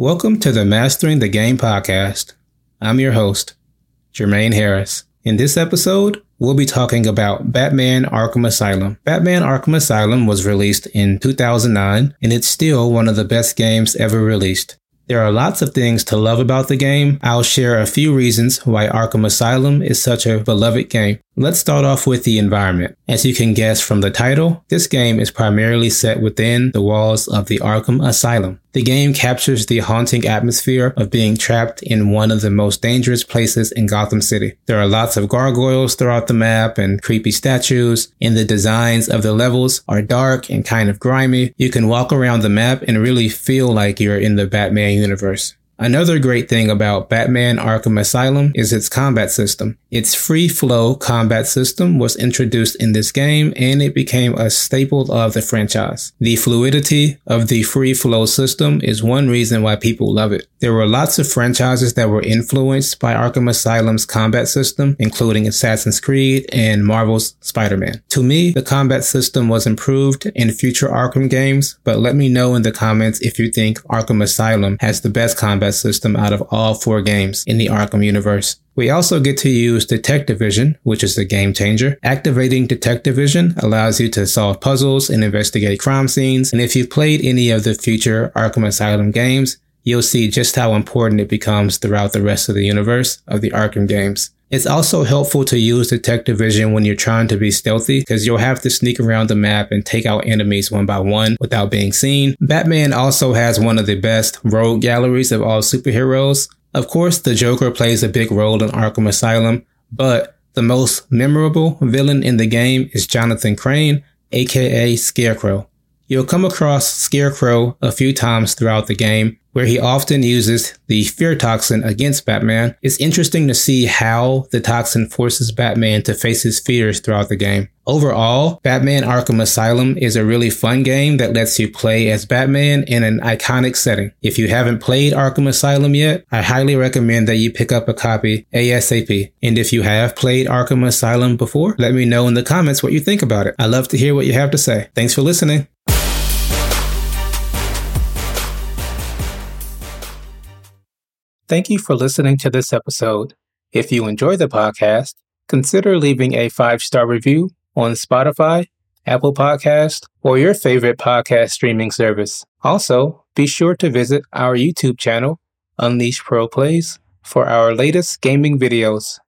Welcome to the Mastering the Game podcast. I'm your host, Jermaine Harris. In this episode, we'll be talking about Batman Arkham Asylum. Batman Arkham Asylum was released in 2009, and it's still one of the best games ever released. There are lots of things to love about the game. I'll share a few reasons why Arkham Asylum is such a beloved game. Let's start off with the environment. As you can guess from the title, this game is primarily set within the walls of the Arkham Asylum. The game captures the haunting atmosphere of being trapped in one of the most dangerous places in Gotham City. There are lots of gargoyles throughout the map and creepy statues, and the designs of the levels are dark and kind of grimy. You can walk around the map and really feel like you're in the Batman universe. Another great thing about Batman Arkham Asylum is its combat system. Its free flow combat system was introduced in this game and it became a staple of the franchise. The fluidity of the free flow system is one reason why people love it. There were lots of franchises that were influenced by Arkham Asylum's combat system, including Assassin's Creed and Marvel's Spider-Man. To me, the combat system was improved in future Arkham games, but let me know in the comments if you think Arkham Asylum has the best combat combat system out of all four games in the Arkham universe. We also get to use Detective Vision, which is the game changer. Activating Detective Vision allows you to solve puzzles and investigate crime scenes. And if you've played any of the future Arkham Asylum games, you'll see just how important it becomes throughout the rest of the universe of the Arkham games. It's also helpful to use detective vision when you're trying to be stealthy because you'll have to sneak around the map and take out enemies one by one without being seen. Batman also has one of the best rogue galleries of all superheroes. Of course, the Joker plays a big role in Arkham Asylum, but the most memorable villain in the game is Jonathan Crane, aka Scarecrow. You'll come across Scarecrow a few times throughout the game, where he often uses the fear toxin against Batman. It's interesting to see how the toxin forces Batman to face his fears throughout the game. Overall, Batman Arkham Asylum is a really fun game that lets you play as Batman in an iconic setting. If you haven't played Arkham Asylum yet, I highly recommend that you pick up a copy ASAP. And if you have played Arkham Asylum before, let me know in the comments what you think about it. I love to hear what you have to say. Thanks for listening. Thank you for listening to this episode. If you enjoy the podcast, consider leaving a five star review on Spotify, Apple Podcast, or your favorite podcast streaming service. Also, be sure to visit our YouTube channel, Unleash Pro Plays, for our latest gaming videos.